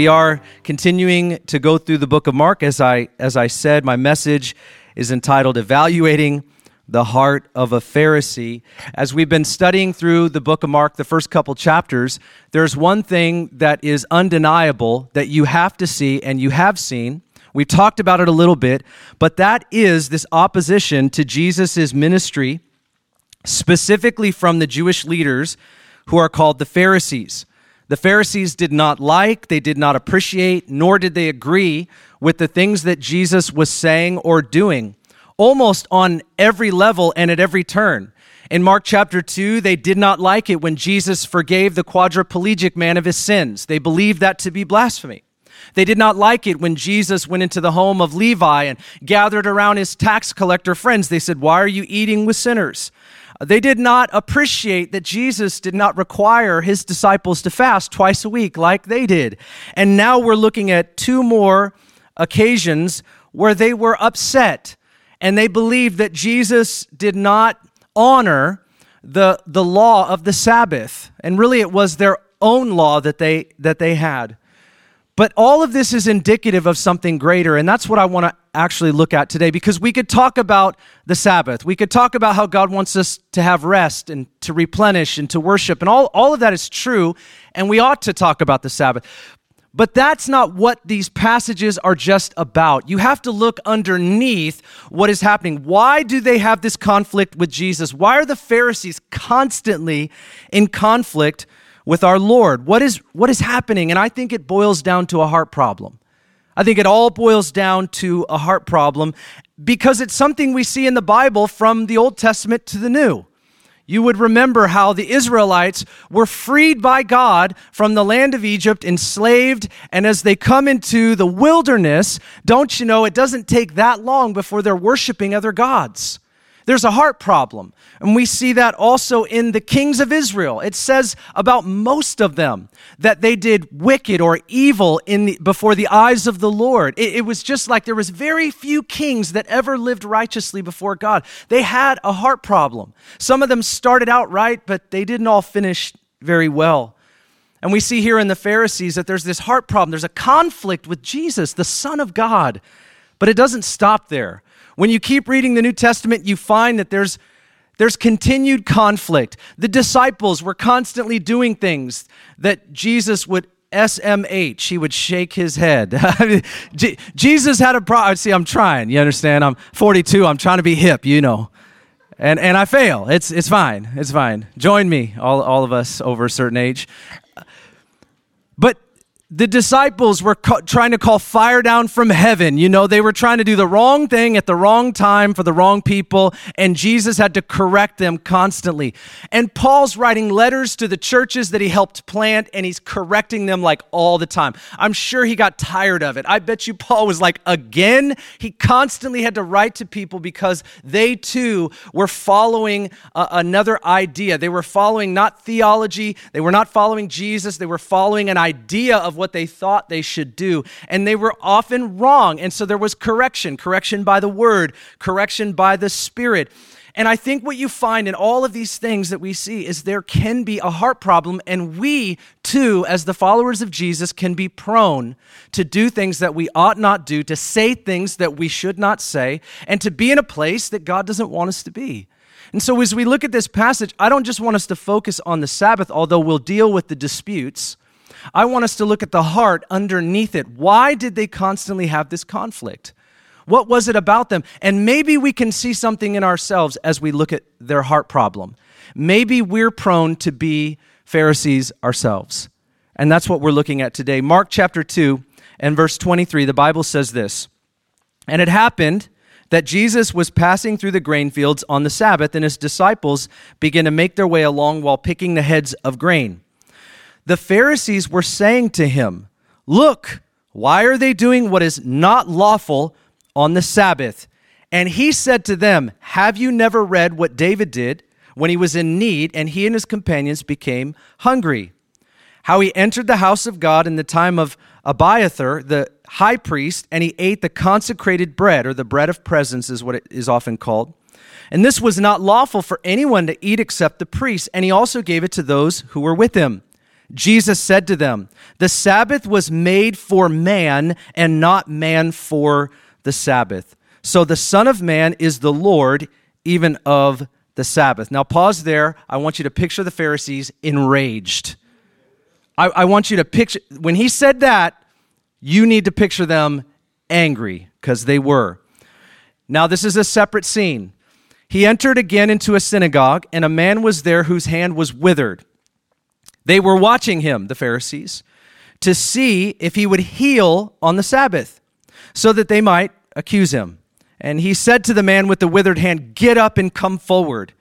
We are continuing to go through the book of Mark. As I, as I said, my message is entitled Evaluating the Heart of a Pharisee. As we've been studying through the book of Mark, the first couple chapters, there's one thing that is undeniable that you have to see and you have seen. We've talked about it a little bit, but that is this opposition to Jesus' ministry, specifically from the Jewish leaders who are called the Pharisees. The Pharisees did not like, they did not appreciate, nor did they agree with the things that Jesus was saying or doing, almost on every level and at every turn. In Mark chapter 2, they did not like it when Jesus forgave the quadriplegic man of his sins. They believed that to be blasphemy. They did not like it when Jesus went into the home of Levi and gathered around his tax collector friends. They said, Why are you eating with sinners? They did not appreciate that Jesus did not require his disciples to fast twice a week like they did. And now we're looking at two more occasions where they were upset and they believed that Jesus did not honor the, the law of the Sabbath. And really, it was their own law that they, that they had. But all of this is indicative of something greater, and that's what I want to actually look at today because we could talk about the Sabbath. We could talk about how God wants us to have rest and to replenish and to worship, and all, all of that is true, and we ought to talk about the Sabbath. But that's not what these passages are just about. You have to look underneath what is happening. Why do they have this conflict with Jesus? Why are the Pharisees constantly in conflict with our Lord. What is, what is happening? And I think it boils down to a heart problem. I think it all boils down to a heart problem because it's something we see in the Bible from the Old Testament to the New. You would remember how the Israelites were freed by God from the land of Egypt, enslaved, and as they come into the wilderness, don't you know, it doesn't take that long before they're worshiping other gods. There's a heart problem. And we see that also in the kings of Israel. It says about most of them that they did wicked or evil in the, before the eyes of the Lord. It, it was just like there was very few kings that ever lived righteously before God. They had a heart problem. Some of them started out right, but they didn't all finish very well. And we see here in the Pharisees that there's this heart problem. There's a conflict with Jesus, the Son of God. But it doesn't stop there. When you keep reading the New Testament, you find that there's there's continued conflict. The disciples were constantly doing things that Jesus would SMH. He would shake his head. Jesus had a problem. See, I'm trying. You understand? I'm 42. I'm trying to be hip, you know. And, and I fail. It's, it's fine. It's fine. Join me, all, all of us over a certain age. But the disciples were trying to call fire down from heaven. You know, they were trying to do the wrong thing at the wrong time for the wrong people, and Jesus had to correct them constantly. And Paul's writing letters to the churches that he helped plant, and he's correcting them like all the time. I'm sure he got tired of it. I bet you Paul was like, again? He constantly had to write to people because they too were following uh, another idea. They were following not theology, they were not following Jesus, they were following an idea of what they thought they should do. And they were often wrong. And so there was correction correction by the word, correction by the spirit. And I think what you find in all of these things that we see is there can be a heart problem, and we too, as the followers of Jesus, can be prone to do things that we ought not do, to say things that we should not say, and to be in a place that God doesn't want us to be. And so, as we look at this passage, I don't just want us to focus on the Sabbath, although we'll deal with the disputes. I want us to look at the heart underneath it. Why did they constantly have this conflict? What was it about them? And maybe we can see something in ourselves as we look at their heart problem. Maybe we're prone to be Pharisees ourselves. And that's what we're looking at today. Mark chapter 2 and verse 23, the Bible says this And it happened that Jesus was passing through the grain fields on the Sabbath, and his disciples began to make their way along while picking the heads of grain the Pharisees were saying to him, Look, why are they doing what is not lawful on the Sabbath? And he said to them, Have you never read what David did when he was in need and he and his companions became hungry? How he entered the house of God in the time of Abiathar, the high priest, and he ate the consecrated bread, or the bread of presence is what it is often called. And this was not lawful for anyone to eat except the priests, and he also gave it to those who were with him. Jesus said to them, The Sabbath was made for man, and not man for the Sabbath. So the Son of Man is the Lord even of the Sabbath. Now, pause there. I want you to picture the Pharisees enraged. I, I want you to picture, when he said that, you need to picture them angry, because they were. Now, this is a separate scene. He entered again into a synagogue, and a man was there whose hand was withered. They were watching him, the Pharisees, to see if he would heal on the Sabbath, so that they might accuse him. And he said to the man with the withered hand, Get up and come forward.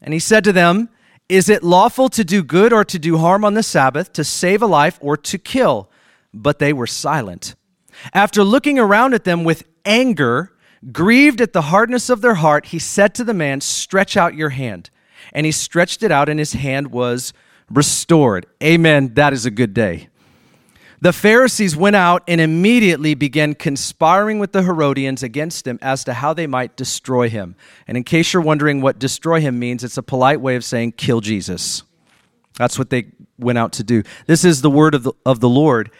And he said to them, Is it lawful to do good or to do harm on the Sabbath, to save a life or to kill? But they were silent. After looking around at them with anger, grieved at the hardness of their heart, he said to the man, Stretch out your hand. And he stretched it out, and his hand was restored. Amen. That is a good day. The Pharisees went out and immediately began conspiring with the Herodians against him as to how they might destroy him. And in case you're wondering what destroy him means, it's a polite way of saying kill Jesus. That's what they went out to do. This is the word of the, of the Lord.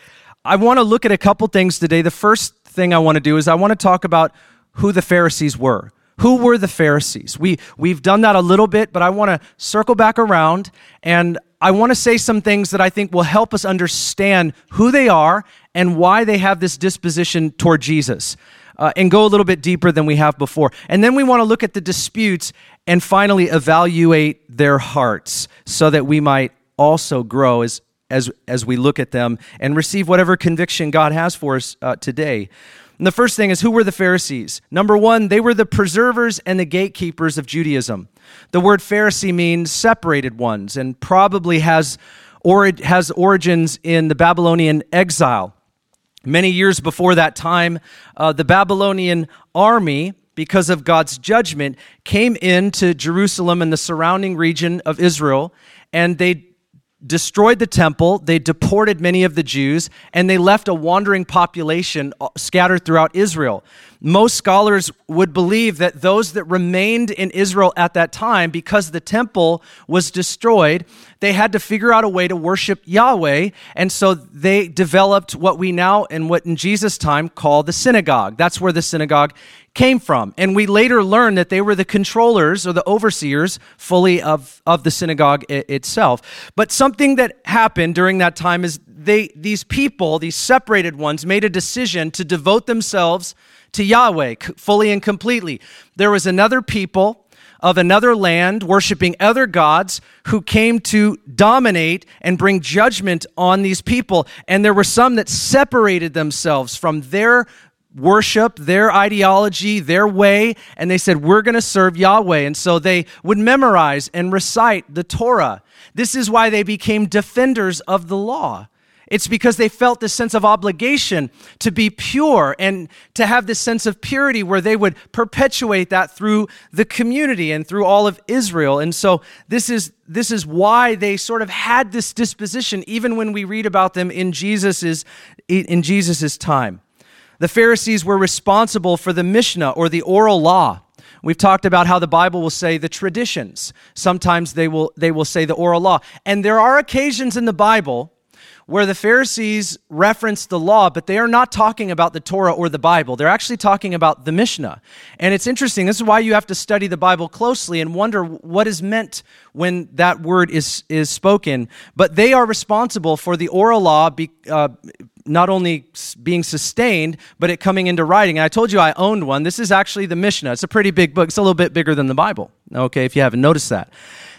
I want to look at a couple things today. The first thing I want to do is I want to talk about who the Pharisees were. Who were the Pharisees? We, we've done that a little bit, but I want to circle back around and I want to say some things that I think will help us understand who they are and why they have this disposition toward Jesus. Uh, and go a little bit deeper than we have before. And then we want to look at the disputes and finally evaluate their hearts so that we might also grow as, as, as we look at them and receive whatever conviction God has for us uh, today. And the first thing is who were the Pharisees? Number one, they were the preservers and the gatekeepers of Judaism. The word Pharisee means separated ones and probably has, or has origins in the Babylonian exile. Many years before that time, uh, the Babylonian army, because of God's judgment, came into Jerusalem and the surrounding region of Israel, and they destroyed the temple, they deported many of the Jews, and they left a wandering population uh, scattered throughout Israel. Most scholars would believe that those that remained in Israel at that time, because the temple was destroyed, they had to figure out a way to worship Yahweh. And so they developed what we now, and what in Jesus' time, call the synagogue. That's where the synagogue came from. And we later learned that they were the controllers or the overseers fully of, of the synagogue I- itself. But something that happened during that time is they, these people, these separated ones, made a decision to devote themselves to Yahweh fully and completely. There was another people of another land, worshiping other gods, who came to dominate and bring judgment on these people. And there were some that separated themselves from their worship, their ideology, their way, and they said, We're going to serve Yahweh. And so they would memorize and recite the Torah. This is why they became defenders of the law. It's because they felt this sense of obligation to be pure and to have this sense of purity where they would perpetuate that through the community and through all of Israel. And so this is this is why they sort of had this disposition even when we read about them in Jesus's in Jesus's time. The Pharisees were responsible for the Mishnah or the oral law. We've talked about how the Bible will say the traditions. Sometimes they will, they will say the oral law. And there are occasions in the Bible where the Pharisees reference the law, but they are not talking about the Torah or the Bible. They're actually talking about the Mishnah. And it's interesting. This is why you have to study the Bible closely and wonder what is meant when that word is, is spoken. But they are responsible for the oral law be, uh, not only being sustained, but it coming into writing. And I told you I owned one. This is actually the Mishnah. It's a pretty big book. It's a little bit bigger than the Bible, okay, if you haven't noticed that.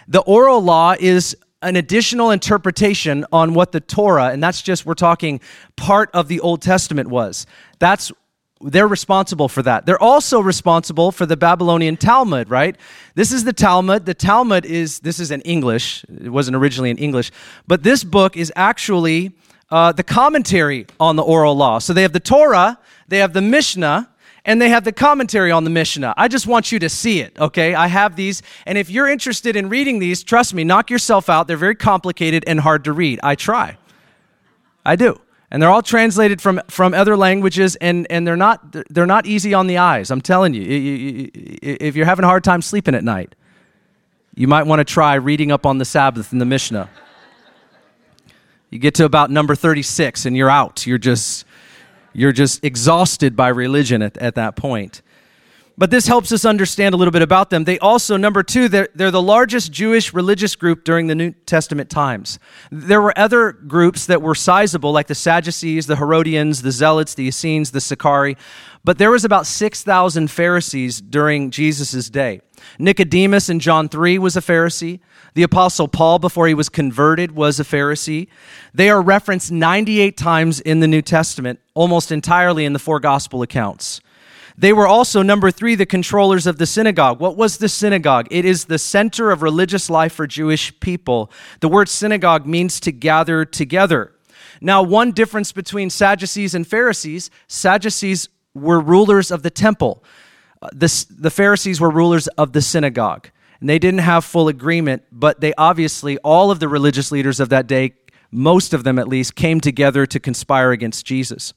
The oral law is an additional interpretation on what the Torah, and that's just, we're talking part of the Old Testament was. That's they're responsible for that. They're also responsible for the Babylonian Talmud, right? This is the Talmud. The Talmud is, this is in English. It wasn't originally in English, but this book is actually uh, the commentary on the oral law. So they have the Torah, they have the Mishnah, and they have the commentary on the Mishnah. I just want you to see it, okay? I have these, and if you're interested in reading these, trust me, knock yourself out. They're very complicated and hard to read. I try. I do. And they're all translated from, from other languages, and, and they're, not, they're not easy on the eyes. I'm telling you, if you're having a hard time sleeping at night, you might want to try reading up on the Sabbath in the Mishnah. You get to about number 36 and you're out. You're just you're just exhausted by religion at, at that point. But this helps us understand a little bit about them. They also, number two, they're, they're the largest Jewish religious group during the New Testament times. There were other groups that were sizable, like the Sadducees, the Herodians, the Zealots, the Essenes, the Sicarii, but there was about 6,000 Pharisees during Jesus' day. Nicodemus in John 3 was a Pharisee. The Apostle Paul, before he was converted, was a Pharisee. They are referenced 98 times in the New Testament, almost entirely in the four gospel accounts. They were also, number three, the controllers of the synagogue. What was the synagogue? It is the center of religious life for Jewish people. The word synagogue means to gather together. Now, one difference between Sadducees and Pharisees Sadducees were rulers of the temple, uh, the, the Pharisees were rulers of the synagogue. And they didn't have full agreement, but they obviously, all of the religious leaders of that day, most of them at least, came together to conspire against Jesus.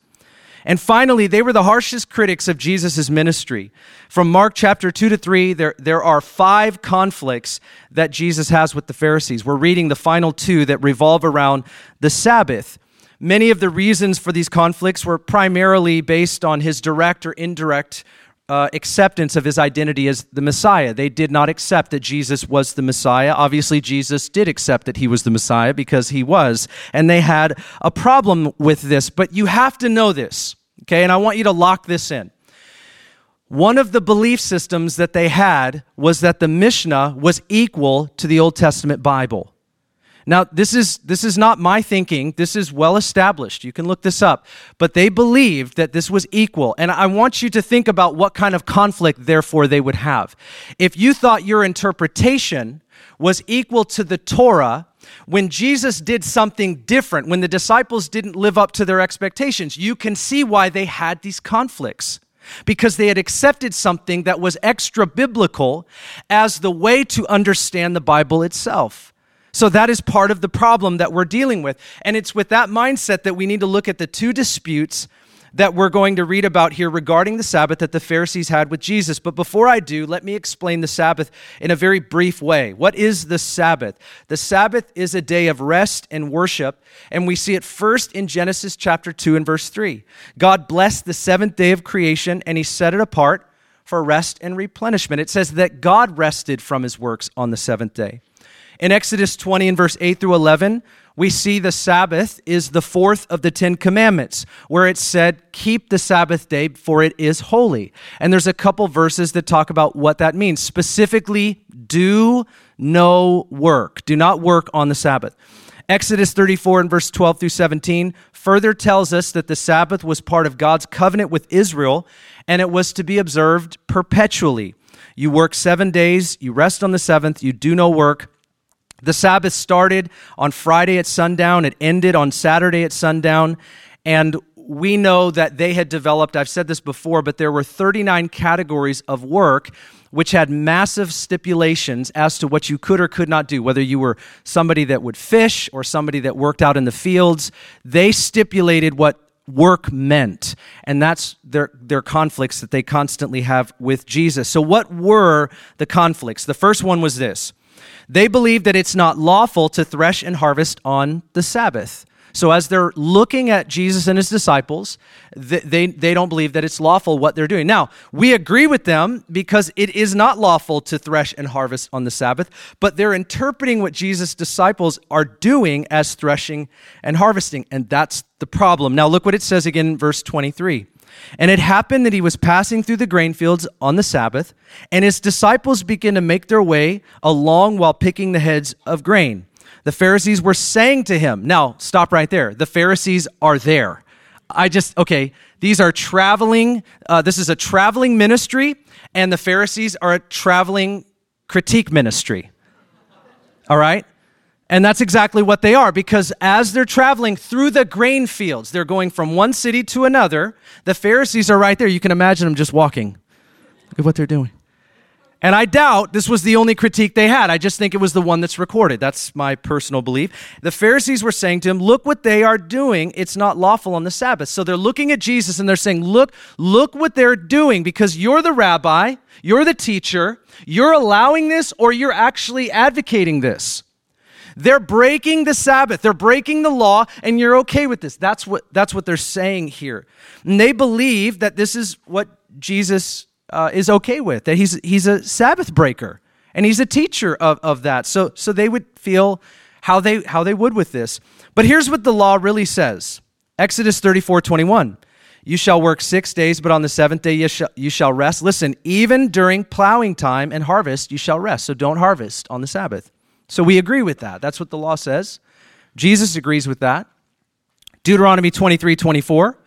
And finally, they were the harshest critics of Jesus' ministry. From Mark chapter 2 to 3, there, there are five conflicts that Jesus has with the Pharisees. We're reading the final two that revolve around the Sabbath. Many of the reasons for these conflicts were primarily based on his direct or indirect uh, acceptance of his identity as the Messiah. They did not accept that Jesus was the Messiah. Obviously, Jesus did accept that he was the Messiah because he was. And they had a problem with this. But you have to know this, okay? And I want you to lock this in. One of the belief systems that they had was that the Mishnah was equal to the Old Testament Bible. Now, this is, this is not my thinking. This is well established. You can look this up. But they believed that this was equal. And I want you to think about what kind of conflict, therefore, they would have. If you thought your interpretation was equal to the Torah, when Jesus did something different, when the disciples didn't live up to their expectations, you can see why they had these conflicts because they had accepted something that was extra biblical as the way to understand the Bible itself. So that is part of the problem that we're dealing with. And it's with that mindset that we need to look at the two disputes that we're going to read about here regarding the Sabbath that the Pharisees had with Jesus. But before I do, let me explain the Sabbath in a very brief way. What is the Sabbath? The Sabbath is a day of rest and worship, and we see it first in Genesis chapter 2 and verse 3. God blessed the seventh day of creation, and he set it apart for rest and replenishment. It says that God rested from his works on the seventh day. In Exodus 20 and verse 8 through 11, we see the Sabbath is the fourth of the Ten Commandments, where it said, Keep the Sabbath day, for it is holy. And there's a couple verses that talk about what that means. Specifically, do no work. Do not work on the Sabbath. Exodus 34 and verse 12 through 17 further tells us that the Sabbath was part of God's covenant with Israel and it was to be observed perpetually. You work seven days, you rest on the seventh, you do no work. The Sabbath started on Friday at sundown, it ended on Saturday at sundown, and we know that they had developed, I've said this before, but there were 39 categories of work which had massive stipulations as to what you could or could not do, whether you were somebody that would fish or somebody that worked out in the fields. They stipulated what work meant. And that's their, their conflicts that they constantly have with Jesus. So, what were the conflicts? The first one was this they believe that it's not lawful to thresh and harvest on the Sabbath. So, as they're looking at Jesus and his disciples, they, they don't believe that it's lawful what they're doing. Now, we agree with them because it is not lawful to thresh and harvest on the Sabbath, but they're interpreting what Jesus' disciples are doing as threshing and harvesting, and that's the problem. Now, look what it says again in verse 23. And it happened that he was passing through the grain fields on the Sabbath, and his disciples began to make their way along while picking the heads of grain. The Pharisees were saying to him, Now, stop right there. The Pharisees are there. I just, okay, these are traveling, uh, this is a traveling ministry, and the Pharisees are a traveling critique ministry. All right? And that's exactly what they are because as they're traveling through the grain fields, they're going from one city to another. The Pharisees are right there. You can imagine them just walking. Look at what they're doing. And I doubt this was the only critique they had. I just think it was the one that's recorded. That's my personal belief. The Pharisees were saying to him, Look what they are doing. It's not lawful on the Sabbath. So they're looking at Jesus and they're saying, Look, look what they're doing because you're the rabbi, you're the teacher, you're allowing this, or you're actually advocating this. They're breaking the Sabbath. They're breaking the law, and you're okay with this. That's what, that's what they're saying here. And they believe that this is what Jesus uh, is okay with, that he's, he's a Sabbath breaker, and he's a teacher of, of that. So, so they would feel how they, how they would with this. But here's what the law really says Exodus 34 21. You shall work six days, but on the seventh day you shall, you shall rest. Listen, even during plowing time and harvest, you shall rest. So don't harvest on the Sabbath. So we agree with that. That's what the law says. Jesus agrees with that. Deuteronomy 23 24.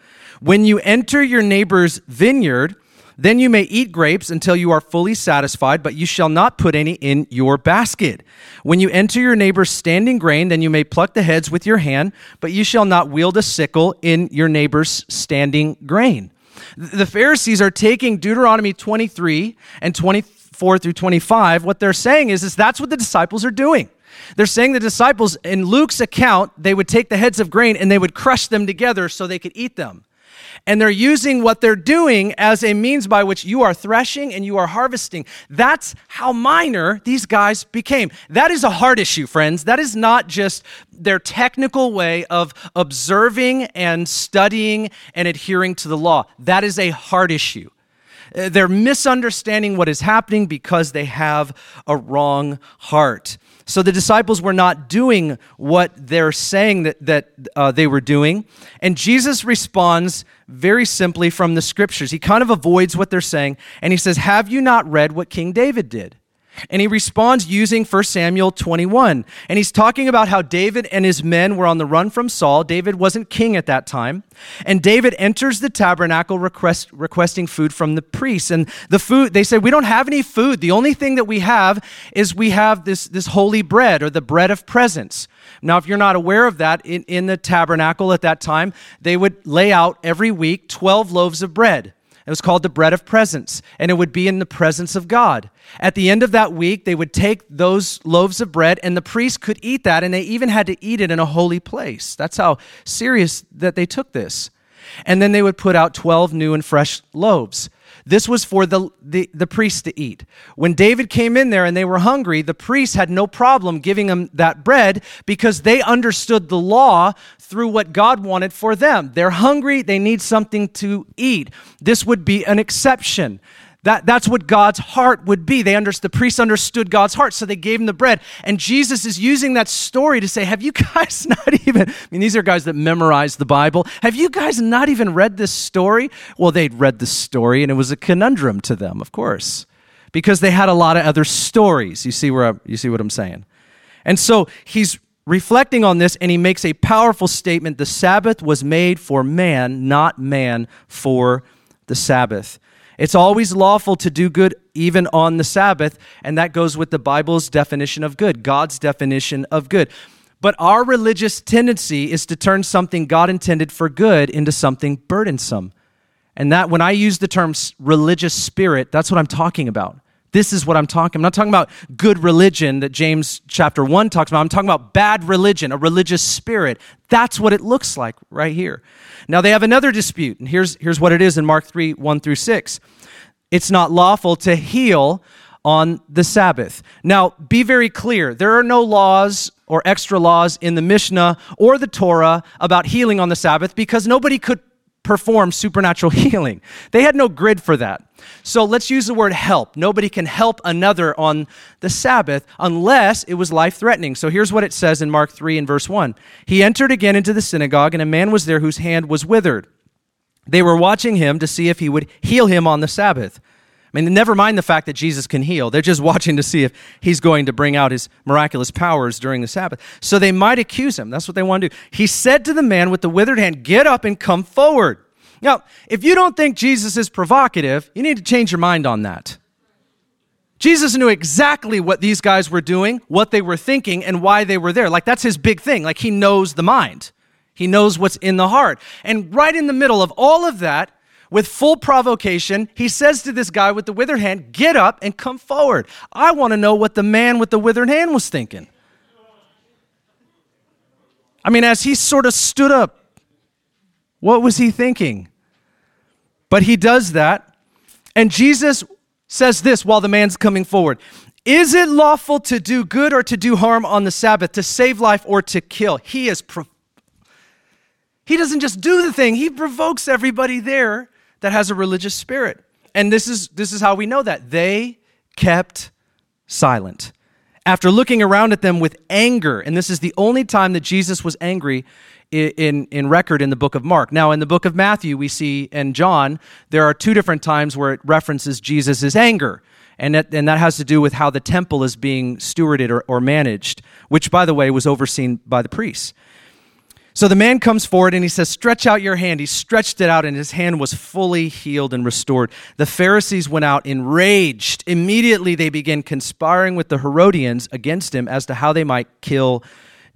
When you enter your neighbor's vineyard, then you may eat grapes until you are fully satisfied, but you shall not put any in your basket. When you enter your neighbor's standing grain, then you may pluck the heads with your hand, but you shall not wield a sickle in your neighbor's standing grain. The Pharisees are taking Deuteronomy 23 and 24 through 25. What they're saying is, is that's what the disciples are doing. They're saying the disciples, in Luke's account, they would take the heads of grain and they would crush them together so they could eat them and they're using what they're doing as a means by which you are threshing and you are harvesting. That's how minor these guys became. That is a hard issue, friends. That is not just their technical way of observing and studying and adhering to the law. That is a hard issue. Uh, they're misunderstanding what is happening because they have a wrong heart. So the disciples were not doing what they're saying that, that uh, they were doing. And Jesus responds very simply from the scriptures. He kind of avoids what they're saying and he says, Have you not read what King David did? And he responds using 1 Samuel 21. And he's talking about how David and his men were on the run from Saul. David wasn't king at that time. And David enters the tabernacle request, requesting food from the priests. And the food, they say, We don't have any food. The only thing that we have is we have this, this holy bread or the bread of presence. Now, if you're not aware of that, in, in the tabernacle at that time, they would lay out every week 12 loaves of bread. It was called the bread of presence, and it would be in the presence of God. At the end of that week, they would take those loaves of bread, and the priest could eat that, and they even had to eat it in a holy place. That's how serious that they took this. And then they would put out 12 new and fresh loaves. This was for the, the, the priests to eat. When David came in there and they were hungry, the priests had no problem giving them that bread because they understood the law through what God wanted for them. They're hungry, they need something to eat. This would be an exception. That, that's what God's heart would be. They understood, the priests understood God's heart, so they gave him the bread. And Jesus is using that story to say, Have you guys not even, I mean, these are guys that memorize the Bible. Have you guys not even read this story? Well, they'd read the story, and it was a conundrum to them, of course, because they had a lot of other stories. You see, where I, you see what I'm saying? And so he's reflecting on this, and he makes a powerful statement the Sabbath was made for man, not man for the Sabbath. It's always lawful to do good even on the Sabbath, and that goes with the Bible's definition of good, God's definition of good. But our religious tendency is to turn something God intended for good into something burdensome. And that, when I use the term religious spirit, that's what I'm talking about. This is what I'm talking. I'm not talking about good religion that James chapter 1 talks about. I'm talking about bad religion, a religious spirit. That's what it looks like right here. Now they have another dispute, and here's, here's what it is in Mark 3 1 through 6. It's not lawful to heal on the Sabbath. Now, be very clear. There are no laws or extra laws in the Mishnah or the Torah about healing on the Sabbath because nobody could perform supernatural healing. They had no grid for that. So let's use the word help. Nobody can help another on the Sabbath unless it was life threatening. So here's what it says in Mark 3 and verse 1. He entered again into the synagogue, and a man was there whose hand was withered. They were watching him to see if he would heal him on the Sabbath. I mean, never mind the fact that Jesus can heal. They're just watching to see if he's going to bring out his miraculous powers during the Sabbath. So they might accuse him. That's what they want to do. He said to the man with the withered hand, Get up and come forward. Now, if you don't think Jesus is provocative, you need to change your mind on that. Jesus knew exactly what these guys were doing, what they were thinking, and why they were there. Like, that's his big thing. Like, he knows the mind, he knows what's in the heart. And right in the middle of all of that, with full provocation, he says to this guy with the withered hand, Get up and come forward. I want to know what the man with the withered hand was thinking. I mean, as he sort of stood up, what was he thinking? But he does that. And Jesus says this while the man's coming forward Is it lawful to do good or to do harm on the Sabbath, to save life or to kill? He is pro- He doesn't just do the thing, he provokes everybody there that has a religious spirit. And this is this is how we know that. They kept silent. After looking around at them with anger, and this is the only time that Jesus was angry in, in, in, record in the book of Mark. Now, in the book of Matthew, we see, and John, there are two different times where it references Jesus' anger. And that, and that has to do with how the temple is being stewarded or, or managed, which, by the way, was overseen by the priests. So the man comes forward and he says, Stretch out your hand. He stretched it out and his hand was fully healed and restored. The Pharisees went out enraged. Immediately they began conspiring with the Herodians against him as to how they might kill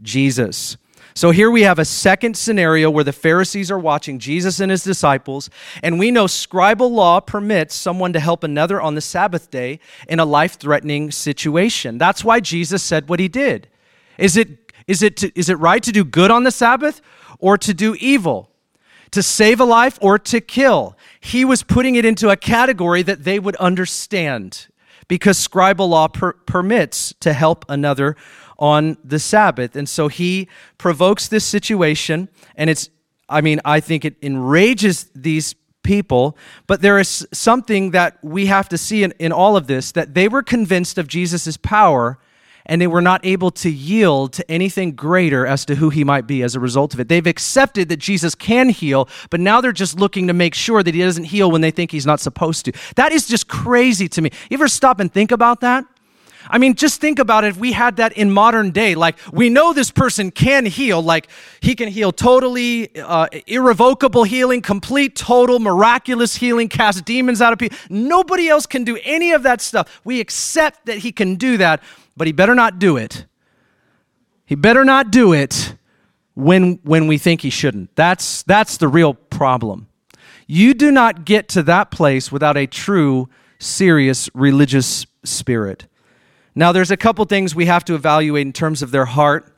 Jesus. So here we have a second scenario where the Pharisees are watching Jesus and his disciples, and we know scribal law permits someone to help another on the Sabbath day in a life threatening situation. That's why Jesus said what he did. Is it is it, to, is it right to do good on the Sabbath or to do evil? To save a life or to kill? He was putting it into a category that they would understand because scribal law per- permits to help another on the Sabbath. And so he provokes this situation, and it's, I mean, I think it enrages these people, but there is something that we have to see in, in all of this that they were convinced of Jesus' power and they were not able to yield to anything greater as to who he might be as a result of it. They've accepted that Jesus can heal, but now they're just looking to make sure that he doesn't heal when they think he's not supposed to. That is just crazy to me. You ever stop and think about that? I mean, just think about it if we had that in modern day. Like, we know this person can heal. Like, he can heal totally, uh, irrevocable healing, complete, total, miraculous healing, cast demons out of people. Nobody else can do any of that stuff. We accept that he can do that but he better not do it. He better not do it when, when we think he shouldn't. That's, that's the real problem. You do not get to that place without a true, serious religious spirit. Now, there's a couple things we have to evaluate in terms of their heart.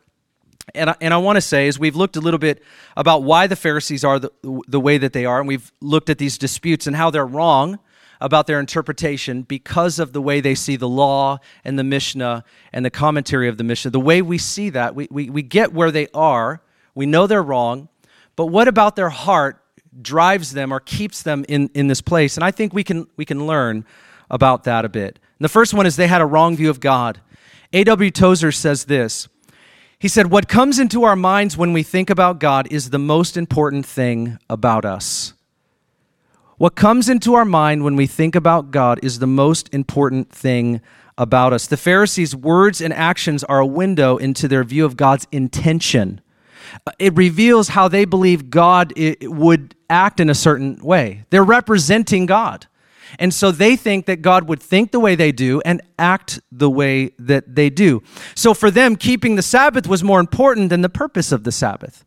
And I, and I want to say, as we've looked a little bit about why the Pharisees are the, the way that they are, and we've looked at these disputes and how they're wrong, about their interpretation because of the way they see the law and the Mishnah and the commentary of the Mishnah. The way we see that, we, we, we get where they are, we know they're wrong, but what about their heart drives them or keeps them in, in this place? And I think we can, we can learn about that a bit. And the first one is they had a wrong view of God. A.W. Tozer says this. He said, What comes into our minds when we think about God is the most important thing about us. What comes into our mind when we think about God is the most important thing about us. The Pharisees' words and actions are a window into their view of God's intention. Uh, it reveals how they believe God would act in a certain way. They're representing God. And so they think that God would think the way they do and act the way that they do. So for them, keeping the Sabbath was more important than the purpose of the Sabbath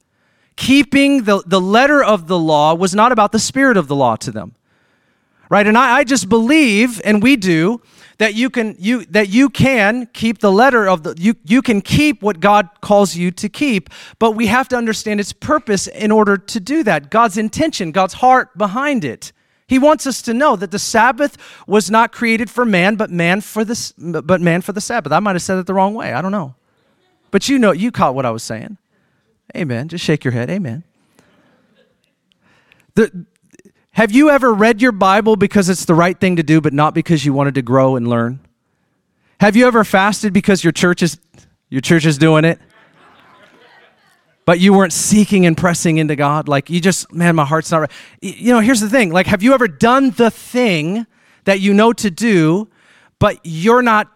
keeping the, the letter of the law was not about the spirit of the law to them. Right? And I, I just believe and we do that you can you that you can keep the letter of the you you can keep what god calls you to keep but we have to understand its purpose in order to do that. God's intention god's heart behind it. He wants us to know that the sabbath was not created for man but man for the but man for the sabbath. I might have said it the wrong way. I don't know. But you know you caught what i was saying Amen. Just shake your head. Amen. The, have you ever read your Bible because it's the right thing to do, but not because you wanted to grow and learn? Have you ever fasted because your church is your church is doing it? But you weren't seeking and pressing into God? Like you just, man, my heart's not right. You know, here's the thing. Like, have you ever done the thing that you know to do, but you're not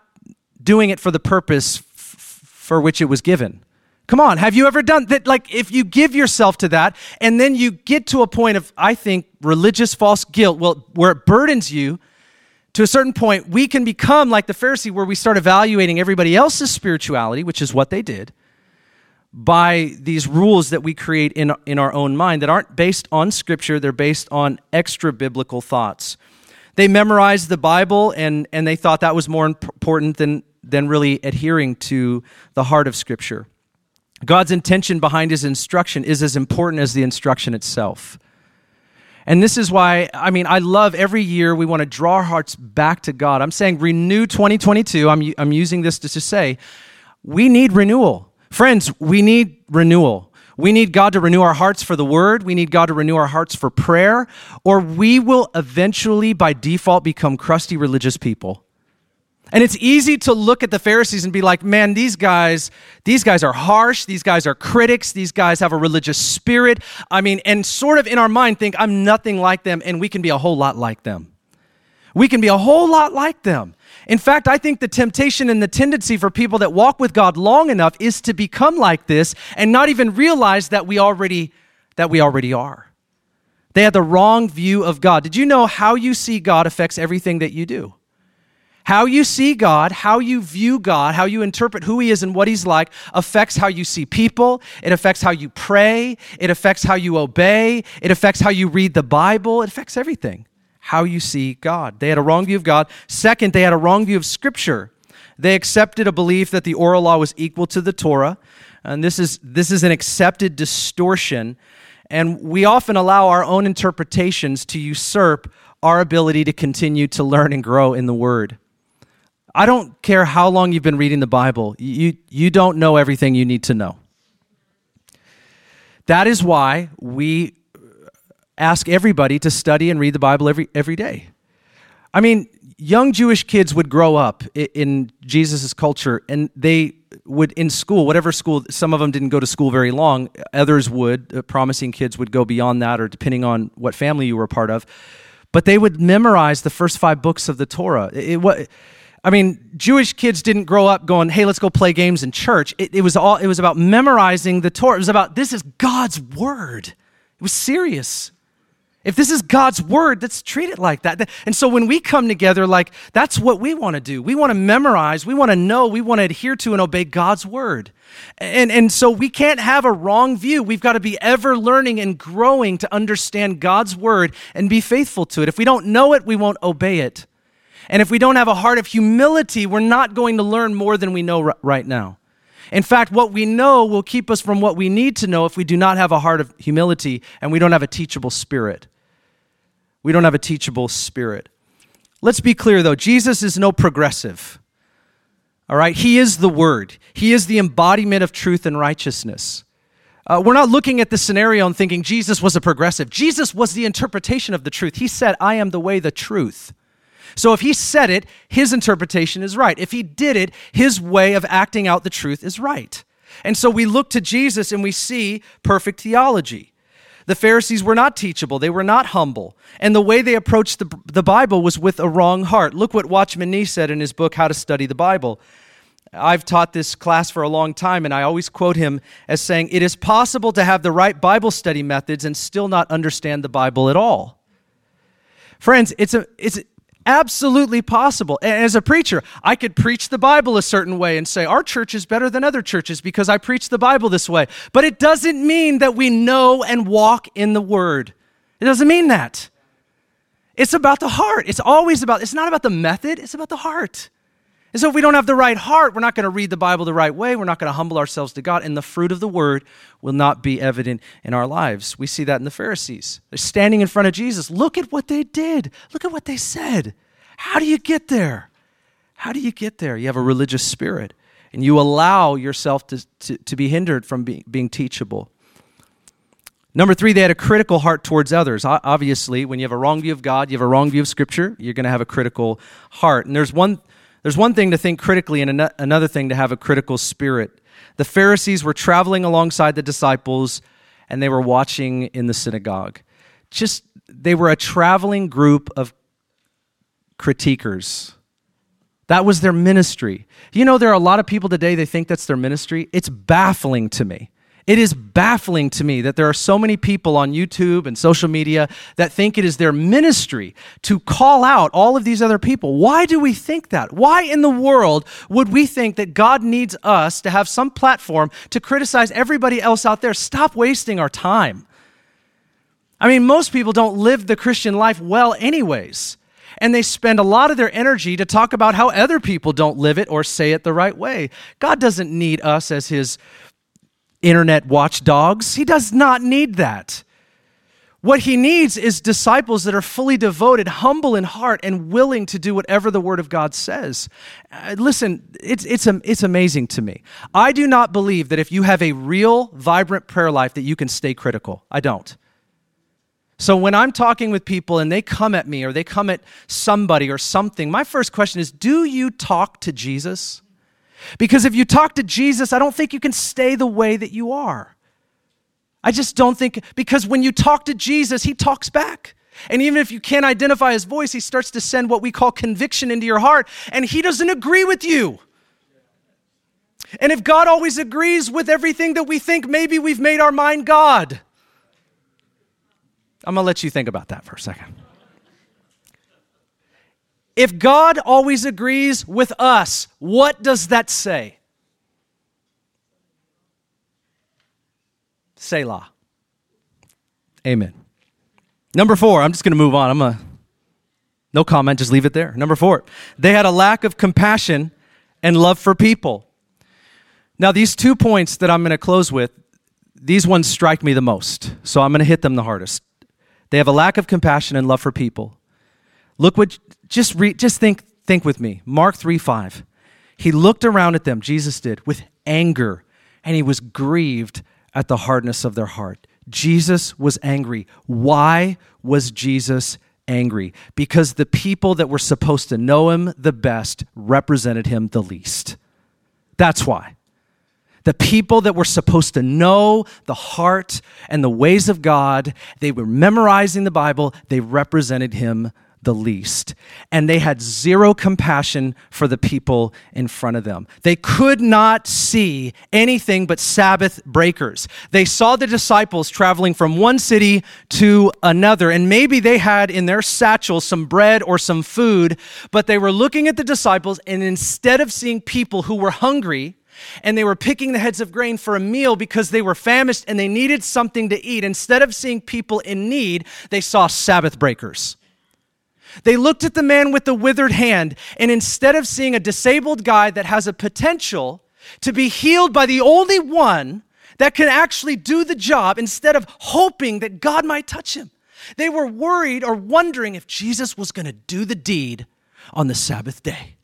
doing it for the purpose f- for which it was given? Come on, have you ever done that? Like, if you give yourself to that and then you get to a point of, I think, religious false guilt, well, where it burdens you to a certain point, we can become like the Pharisee, where we start evaluating everybody else's spirituality, which is what they did, by these rules that we create in, in our own mind that aren't based on Scripture, they're based on extra biblical thoughts. They memorized the Bible and, and they thought that was more important than, than really adhering to the heart of Scripture. God's intention behind his instruction is as important as the instruction itself. And this is why, I mean, I love every year we want to draw our hearts back to God. I'm saying renew 2022. I'm, I'm using this to, to say we need renewal. Friends, we need renewal. We need God to renew our hearts for the word. We need God to renew our hearts for prayer, or we will eventually, by default, become crusty religious people. And it's easy to look at the Pharisees and be like, man, these guys, these guys are harsh. These guys are critics. These guys have a religious spirit. I mean, and sort of in our mind think, I'm nothing like them, and we can be a whole lot like them. We can be a whole lot like them. In fact, I think the temptation and the tendency for people that walk with God long enough is to become like this and not even realize that we already that we already are. They had the wrong view of God. Did you know how you see God affects everything that you do? How you see God, how you view God, how you interpret who He is and what He's like affects how you see people. It affects how you pray. It affects how you obey. It affects how you read the Bible. It affects everything. How you see God. They had a wrong view of God. Second, they had a wrong view of Scripture. They accepted a belief that the oral law was equal to the Torah. And this is, this is an accepted distortion. And we often allow our own interpretations to usurp our ability to continue to learn and grow in the Word. I don't care how long you've been reading the Bible, you, you don't know everything you need to know. That is why we ask everybody to study and read the Bible every, every day. I mean, young Jewish kids would grow up in Jesus' culture and they would, in school, whatever school, some of them didn't go to school very long, others would, uh, promising kids would go beyond that or depending on what family you were a part of. But they would memorize the first five books of the Torah. It, it, I mean, Jewish kids didn't grow up going, "Hey, let's go play games in church." It, it, was all. It was about memorizing the Torah. It was about this is God's word. It was serious. If this is God's word, let's treat it like that. And so when we come together, like that's what we want to do. We want to memorize. We want to know. We want to adhere to and obey God's word. And and so we can't have a wrong view. We've got to be ever learning and growing to understand God's word and be faithful to it. If we don't know it, we won't obey it. And if we don't have a heart of humility, we're not going to learn more than we know right now. In fact, what we know will keep us from what we need to know if we do not have a heart of humility and we don't have a teachable spirit. We don't have a teachable spirit. Let's be clear though, Jesus is no progressive. All right? He is the Word, He is the embodiment of truth and righteousness. Uh, we're not looking at the scenario and thinking Jesus was a progressive. Jesus was the interpretation of the truth. He said, I am the way, the truth. So if he said it, his interpretation is right. If he did it, his way of acting out the truth is right. And so we look to Jesus and we see perfect theology. The Pharisees were not teachable, they were not humble. And the way they approached the, the Bible was with a wrong heart. Look what Watchman Nee said in his book, How to Study the Bible. I've taught this class for a long time, and I always quote him as saying, It is possible to have the right Bible study methods and still not understand the Bible at all. Friends, it's, a, it's, absolutely possible. And as a preacher, I could preach the Bible a certain way and say, our church is better than other churches because I preach the Bible this way. But it doesn't mean that we know and walk in the Word. It doesn't mean that. It's about the heart. It's always about, it's not about the method, it's about the heart. And so if we don't have the right heart, we're not going to read the Bible the right way. We're not going to humble ourselves to God, and the fruit of the word will not be evident in our lives. We see that in the Pharisees. They're standing in front of Jesus. Look at what they did. Look at what they said. How do you get there? How do you get there? You have a religious spirit, and you allow yourself to, to, to be hindered from be, being teachable. Number three, they had a critical heart towards others. Obviously, when you have a wrong view of God, you have a wrong view of Scripture, you're going to have a critical heart. And there's one there's one thing to think critically and another thing to have a critical spirit. The Pharisees were traveling alongside the disciples and they were watching in the synagogue. Just, they were a traveling group of critiquers. That was their ministry. You know, there are a lot of people today, they think that's their ministry. It's baffling to me. It is baffling to me that there are so many people on YouTube and social media that think it is their ministry to call out all of these other people. Why do we think that? Why in the world would we think that God needs us to have some platform to criticize everybody else out there? Stop wasting our time. I mean, most people don't live the Christian life well, anyways. And they spend a lot of their energy to talk about how other people don't live it or say it the right way. God doesn't need us as his internet watchdogs. He does not need that. What he needs is disciples that are fully devoted, humble in heart, and willing to do whatever the Word of God says. Uh, listen, it's, it's, it's amazing to me. I do not believe that if you have a real, vibrant prayer life, that you can stay critical. I don't. So when I'm talking with people and they come at me or they come at somebody or something, my first question is Do you talk to Jesus? Because if you talk to Jesus, I don't think you can stay the way that you are. I just don't think, because when you talk to Jesus, he talks back. And even if you can't identify his voice, he starts to send what we call conviction into your heart, and he doesn't agree with you. And if God always agrees with everything that we think, maybe we've made our mind God. I'm to let you think about that for a second. If God always agrees with us, what does that say? Selah. Amen. Number four, I'm just going to move on. I'm a no comment, just leave it there. Number four, they had a lack of compassion and love for people. Now, these two points that I'm going to close with, these ones strike me the most. So I'm going to hit them the hardest. They have a lack of compassion and love for people. Look what just just think think with me. Mark 3 5. He looked around at them, Jesus did, with anger, and he was grieved at the hardness of their heart. Jesus was angry. Why was Jesus angry? Because the people that were supposed to know him the best represented him the least. That's why the people that were supposed to know the heart and the ways of God, they were memorizing the Bible, they represented him the least. And they had zero compassion for the people in front of them. They could not see anything but Sabbath breakers. They saw the disciples traveling from one city to another, and maybe they had in their satchel some bread or some food, but they were looking at the disciples, and instead of seeing people who were hungry, and they were picking the heads of grain for a meal because they were famished and they needed something to eat. Instead of seeing people in need, they saw Sabbath breakers. They looked at the man with the withered hand, and instead of seeing a disabled guy that has a potential to be healed by the only one that can actually do the job, instead of hoping that God might touch him, they were worried or wondering if Jesus was going to do the deed on the Sabbath day.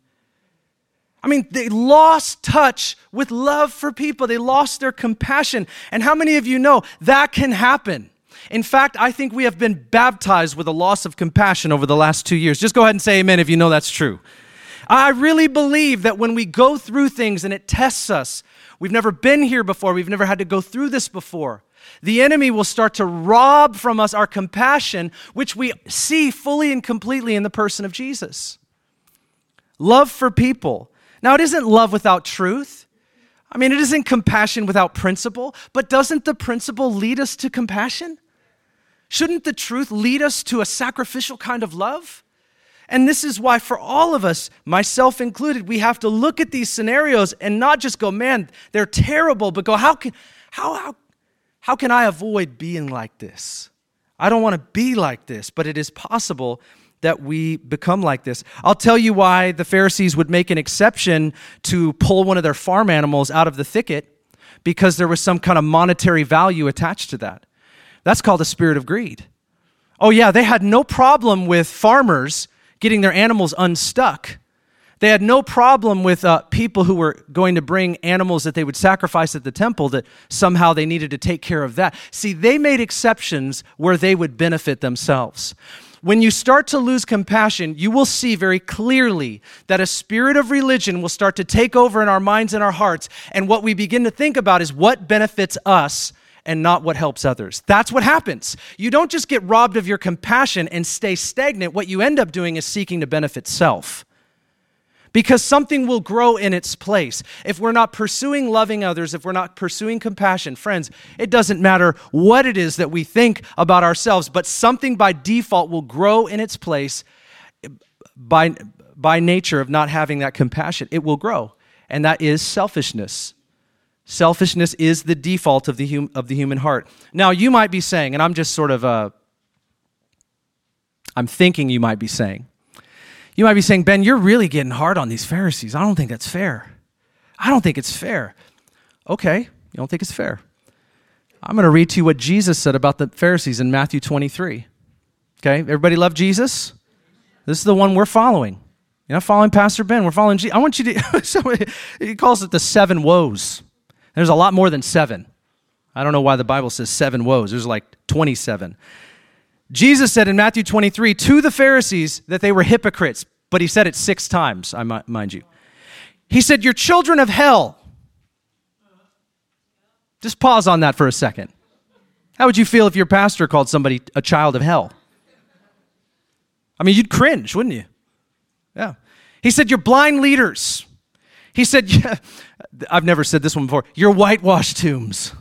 I mean, they lost touch with love for people. They lost their compassion. And how many of you know that can happen? In fact, I think we have been baptized with a loss of compassion over the last two years. Just go ahead and say amen if you know that's true. I really believe that when we go through things and it tests us, we've never been here before, we've never had to go through this before. The enemy will start to rob from us our compassion, which we see fully and completely in the person of Jesus. Love for people now, it isn't love without truth. I mean, it isn't compassion without principle, but doesn't the principle lead us to compassion? Shouldn't the truth lead us to a sacrificial kind of love? And this is why, for all of us, myself included, we have to look at these scenarios and not just go, man, they're terrible, but go, how can, how, how, how can I avoid being like this? I don't want to be like this, but it is possible that we become like this. I'll tell you why the Pharisees would make an exception to pull one of their farm animals out of the thicket because there was some kind of monetary value attached to that. That's called a spirit of greed. Oh, yeah, they had no problem with farmers getting their animals unstuck. They had no problem with uh, people who were going to bring animals that they would sacrifice at the temple that somehow they needed to take care of that. See, they made exceptions where they would benefit themselves. When you start to lose compassion, you will see very clearly that a spirit of religion will start to take over in our minds and our hearts. And what we begin to think about is what benefits us and not what helps others. That's what happens. You don't just get robbed of your compassion and stay stagnant. What you end up doing is seeking to benefit self because something will grow in its place. If we're not pursuing loving others, if we're not pursuing compassion, friends, it doesn't matter what it is that we think about ourselves, but something by default will grow in its place by, by nature of not having that compassion. It will grow, and that is selfishness. Selfishness is the default of the, hum, of the human heart. Now, you might be saying, and I'm just sort of, uh, I'm thinking you might be saying, you might be saying, Ben, you're really getting hard on these Pharisees. I don't think that's fair. I don't think it's fair. Okay, you don't think it's fair. I'm going to read to you what Jesus said about the Pharisees in Matthew 23. Okay, everybody love Jesus? This is the one we're following. You're not following Pastor Ben. We're following Jesus. I want you to, he calls it the seven woes. There's a lot more than seven. I don't know why the Bible says seven woes. There's like 27. Jesus said in Matthew 23 to the Pharisees that they were hypocrites, but he said it six times, I mind you. He said, You're children of hell. Just pause on that for a second. How would you feel if your pastor called somebody a child of hell? I mean, you'd cringe, wouldn't you? Yeah. He said, You're blind leaders. He said, yeah, I've never said this one before. You're whitewashed tombs.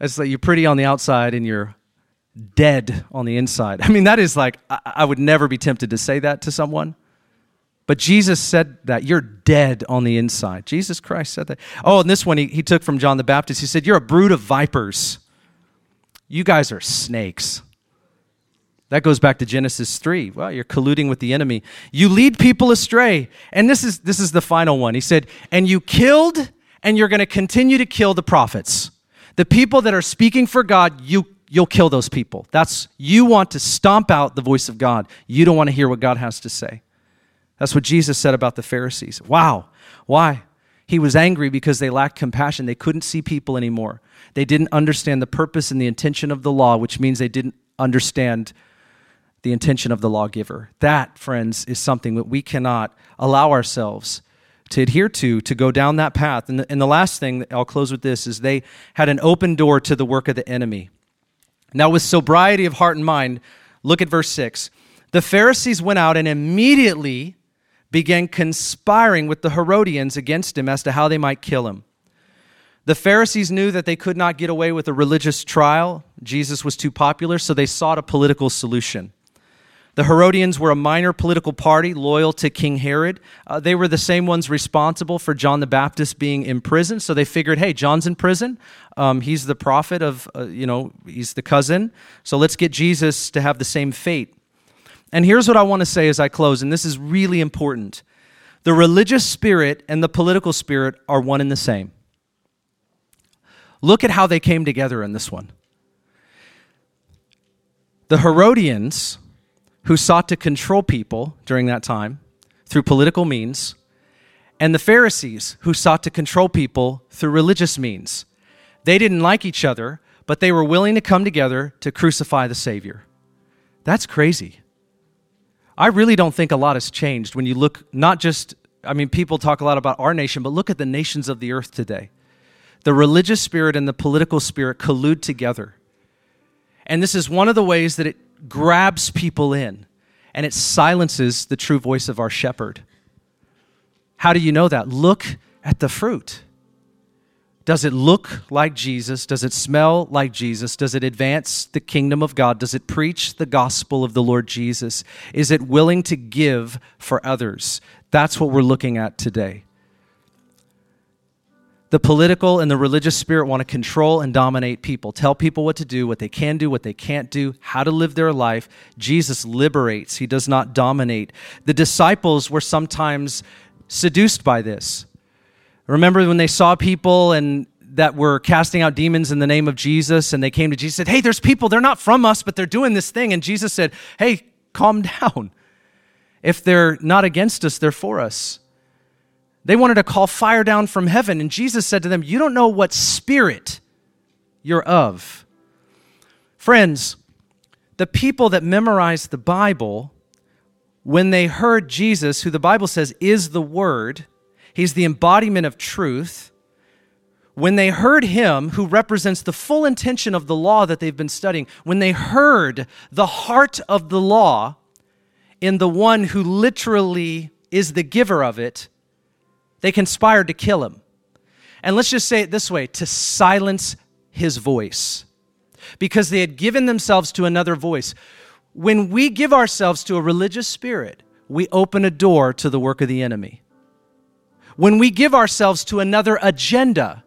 It's like you're pretty on the outside and you're dead on the inside. I mean, that is like, I, I would never be tempted to say that to someone. But Jesus said that you're dead on the inside. Jesus Christ said that. Oh, and this one he, he took from John the Baptist. He said, You're a brood of vipers. You guys are snakes. That goes back to Genesis 3. Well, you're colluding with the enemy. You lead people astray. And this is this is the final one. He said, "And you killed and you're going to continue to kill the prophets. The people that are speaking for God, you you'll kill those people. That's you want to stomp out the voice of God. You don't want to hear what God has to say." That's what Jesus said about the Pharisees. Wow. Why? He was angry because they lacked compassion. They couldn't see people anymore. They didn't understand the purpose and the intention of the law, which means they didn't understand the intention of the lawgiver. That, friends, is something that we cannot allow ourselves to adhere to, to go down that path. And the, and the last thing, I'll close with this, is they had an open door to the work of the enemy. Now, with sobriety of heart and mind, look at verse 6. The Pharisees went out and immediately began conspiring with the Herodians against him as to how they might kill him. The Pharisees knew that they could not get away with a religious trial. Jesus was too popular, so they sought a political solution. The Herodians were a minor political party loyal to King Herod. Uh, they were the same ones responsible for John the Baptist being in prison. So they figured, hey, John's in prison. Um, he's the prophet of, uh, you know, he's the cousin. So let's get Jesus to have the same fate. And here's what I want to say as I close, and this is really important the religious spirit and the political spirit are one and the same. Look at how they came together in this one. The Herodians, who sought to control people during that time through political means, and the Pharisees, who sought to control people through religious means. They didn't like each other, but they were willing to come together to crucify the Savior. That's crazy. I really don't think a lot has changed when you look not just, I mean, people talk a lot about our nation, but look at the nations of the earth today. The religious spirit and the political spirit collude together. And this is one of the ways that it grabs people in and it silences the true voice of our shepherd. How do you know that? Look at the fruit. Does it look like Jesus? Does it smell like Jesus? Does it advance the kingdom of God? Does it preach the gospel of the Lord Jesus? Is it willing to give for others? That's what we're looking at today. The political and the religious spirit want to control and dominate people, tell people what to do, what they can do, what they can't do, how to live their life. Jesus liberates, he does not dominate. The disciples were sometimes seduced by this. Remember when they saw people and that were casting out demons in the name of Jesus and they came to Jesus and said, "Hey, there's people, they're not from us, but they're doing this thing." And Jesus said, "Hey, calm down. If they're not against us, they're for us." They wanted to call fire down from heaven, and Jesus said to them, "You don't know what spirit you're of." Friends, the people that memorized the Bible when they heard Jesus, who the Bible says is the word, He's the embodiment of truth. When they heard him, who represents the full intention of the law that they've been studying, when they heard the heart of the law in the one who literally is the giver of it, they conspired to kill him. And let's just say it this way to silence his voice because they had given themselves to another voice. When we give ourselves to a religious spirit, we open a door to the work of the enemy. When we give ourselves to another agenda,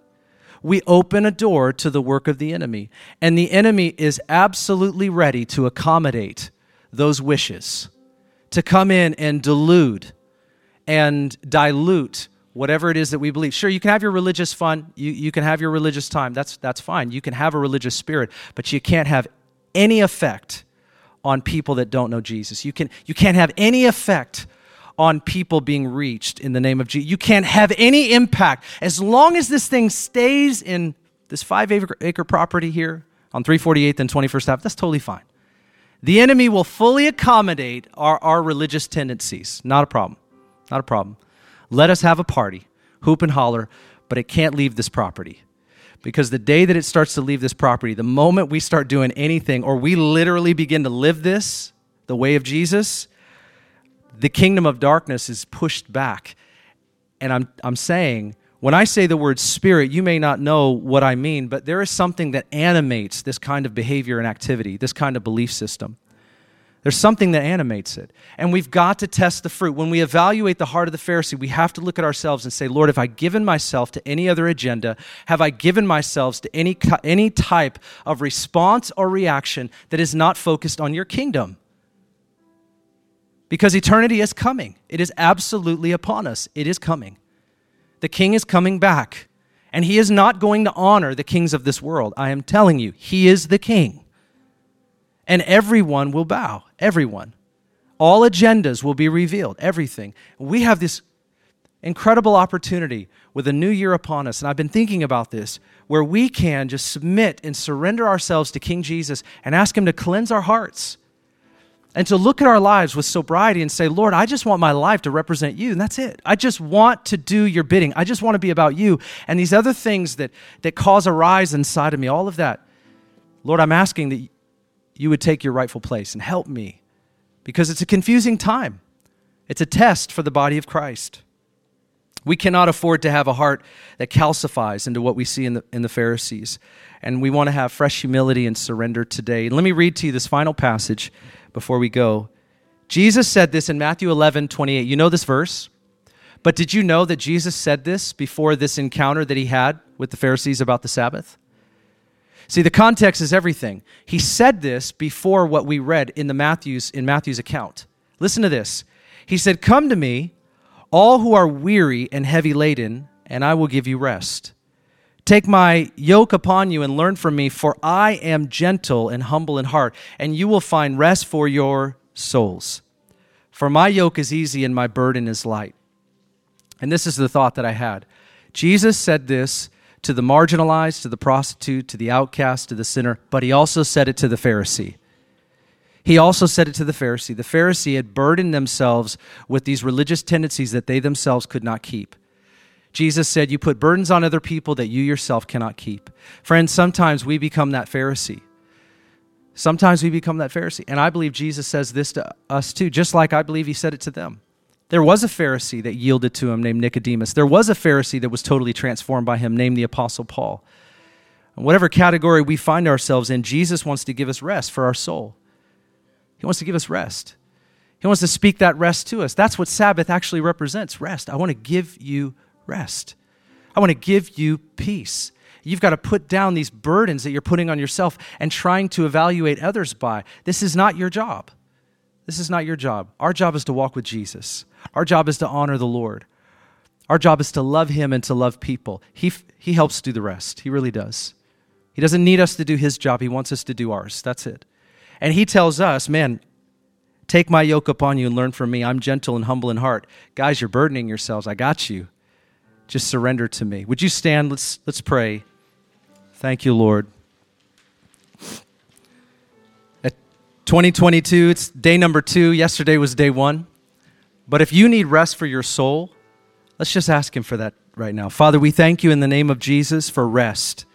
we open a door to the work of the enemy. And the enemy is absolutely ready to accommodate those wishes, to come in and delude and dilute whatever it is that we believe. Sure, you can have your religious fun, you, you can have your religious time. That's, that's fine. You can have a religious spirit, but you can't have any effect on people that don't know Jesus. You, can, you can't have any effect on people being reached in the name of Jesus. You can't have any impact. As long as this thing stays in this five acre, acre property here on 348th and 21st Ave, that's totally fine. The enemy will fully accommodate our, our religious tendencies. Not a problem. Not a problem. Let us have a party, hoop and holler, but it can't leave this property. Because the day that it starts to leave this property, the moment we start doing anything, or we literally begin to live this, the way of Jesus, the kingdom of darkness is pushed back. And I'm, I'm saying, when I say the word spirit, you may not know what I mean, but there is something that animates this kind of behavior and activity, this kind of belief system. There's something that animates it. And we've got to test the fruit. When we evaluate the heart of the Pharisee, we have to look at ourselves and say, Lord, have I given myself to any other agenda? Have I given myself to any, any type of response or reaction that is not focused on your kingdom? Because eternity is coming. It is absolutely upon us. It is coming. The king is coming back. And he is not going to honor the kings of this world. I am telling you, he is the king. And everyone will bow. Everyone. All agendas will be revealed. Everything. We have this incredible opportunity with a new year upon us. And I've been thinking about this, where we can just submit and surrender ourselves to King Jesus and ask him to cleanse our hearts and to look at our lives with sobriety and say, Lord, I just want my life to represent you. And that's it. I just want to do your bidding. I just want to be about you. And these other things that, that cause a rise inside of me, all of that, Lord, I'm asking that you would take your rightful place and help me because it's a confusing time. It's a test for the body of Christ. We cannot afford to have a heart that calcifies into what we see in the, in the Pharisees. And we want to have fresh humility and surrender today. And let me read to you this final passage before we go. Jesus said this in Matthew 11, 28. You know this verse? But did you know that Jesus said this before this encounter that he had with the Pharisees about the Sabbath? See, the context is everything. He said this before what we read in the Matthew's in Matthew's account. Listen to this. He said, "Come to me, all who are weary and heavy laden, and I will give you rest. Take my yoke upon you and learn from me, for I am gentle and humble in heart, and you will find rest for your souls. For my yoke is easy and my burden is light. And this is the thought that I had. Jesus said this to the marginalized, to the prostitute, to the outcast, to the sinner, but he also said it to the Pharisee. He also said it to the Pharisee. The Pharisee had burdened themselves with these religious tendencies that they themselves could not keep. Jesus said, You put burdens on other people that you yourself cannot keep. Friends, sometimes we become that Pharisee. Sometimes we become that Pharisee. And I believe Jesus says this to us too, just like I believe he said it to them. There was a Pharisee that yielded to him named Nicodemus. There was a Pharisee that was totally transformed by him named the Apostle Paul. And whatever category we find ourselves in, Jesus wants to give us rest for our soul. He wants to give us rest. He wants to speak that rest to us. That's what Sabbath actually represents rest. I want to give you rest. I want to give you peace. You've got to put down these burdens that you're putting on yourself and trying to evaluate others by. This is not your job. This is not your job. Our job is to walk with Jesus. Our job is to honor the Lord. Our job is to love Him and to love people. He, he helps do the rest. He really does. He doesn't need us to do His job, He wants us to do ours. That's it. And He tells us, man, take my yoke upon you and learn from me. I'm gentle and humble in heart. Guys, you're burdening yourselves. I got you. Just surrender to me. Would you stand? Let's, let's pray. Thank you, Lord. At 2022, it's day number two. Yesterday was day one. But if you need rest for your soul, let's just ask Him for that right now. Father, we thank you in the name of Jesus for rest.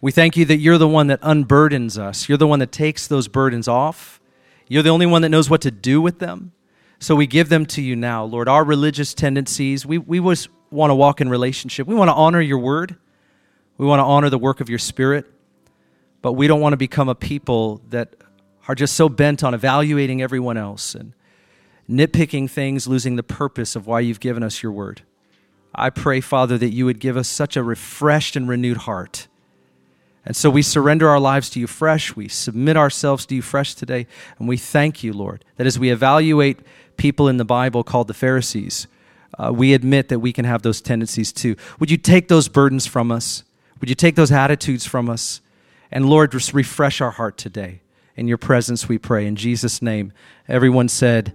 We thank you that you're the one that unburdens us. You're the one that takes those burdens off. You're the only one that knows what to do with them. So we give them to you now, Lord. Our religious tendencies, we, we was want to walk in relationship. We want to honor your word. We want to honor the work of your spirit. But we don't want to become a people that are just so bent on evaluating everyone else and nitpicking things, losing the purpose of why you've given us your word. I pray, Father, that you would give us such a refreshed and renewed heart. And so we surrender our lives to you fresh. We submit ourselves to you fresh today. And we thank you, Lord, that as we evaluate people in the Bible called the Pharisees, uh, we admit that we can have those tendencies too. Would you take those burdens from us? Would you take those attitudes from us? And Lord, just refresh our heart today. In your presence, we pray. In Jesus' name, everyone said,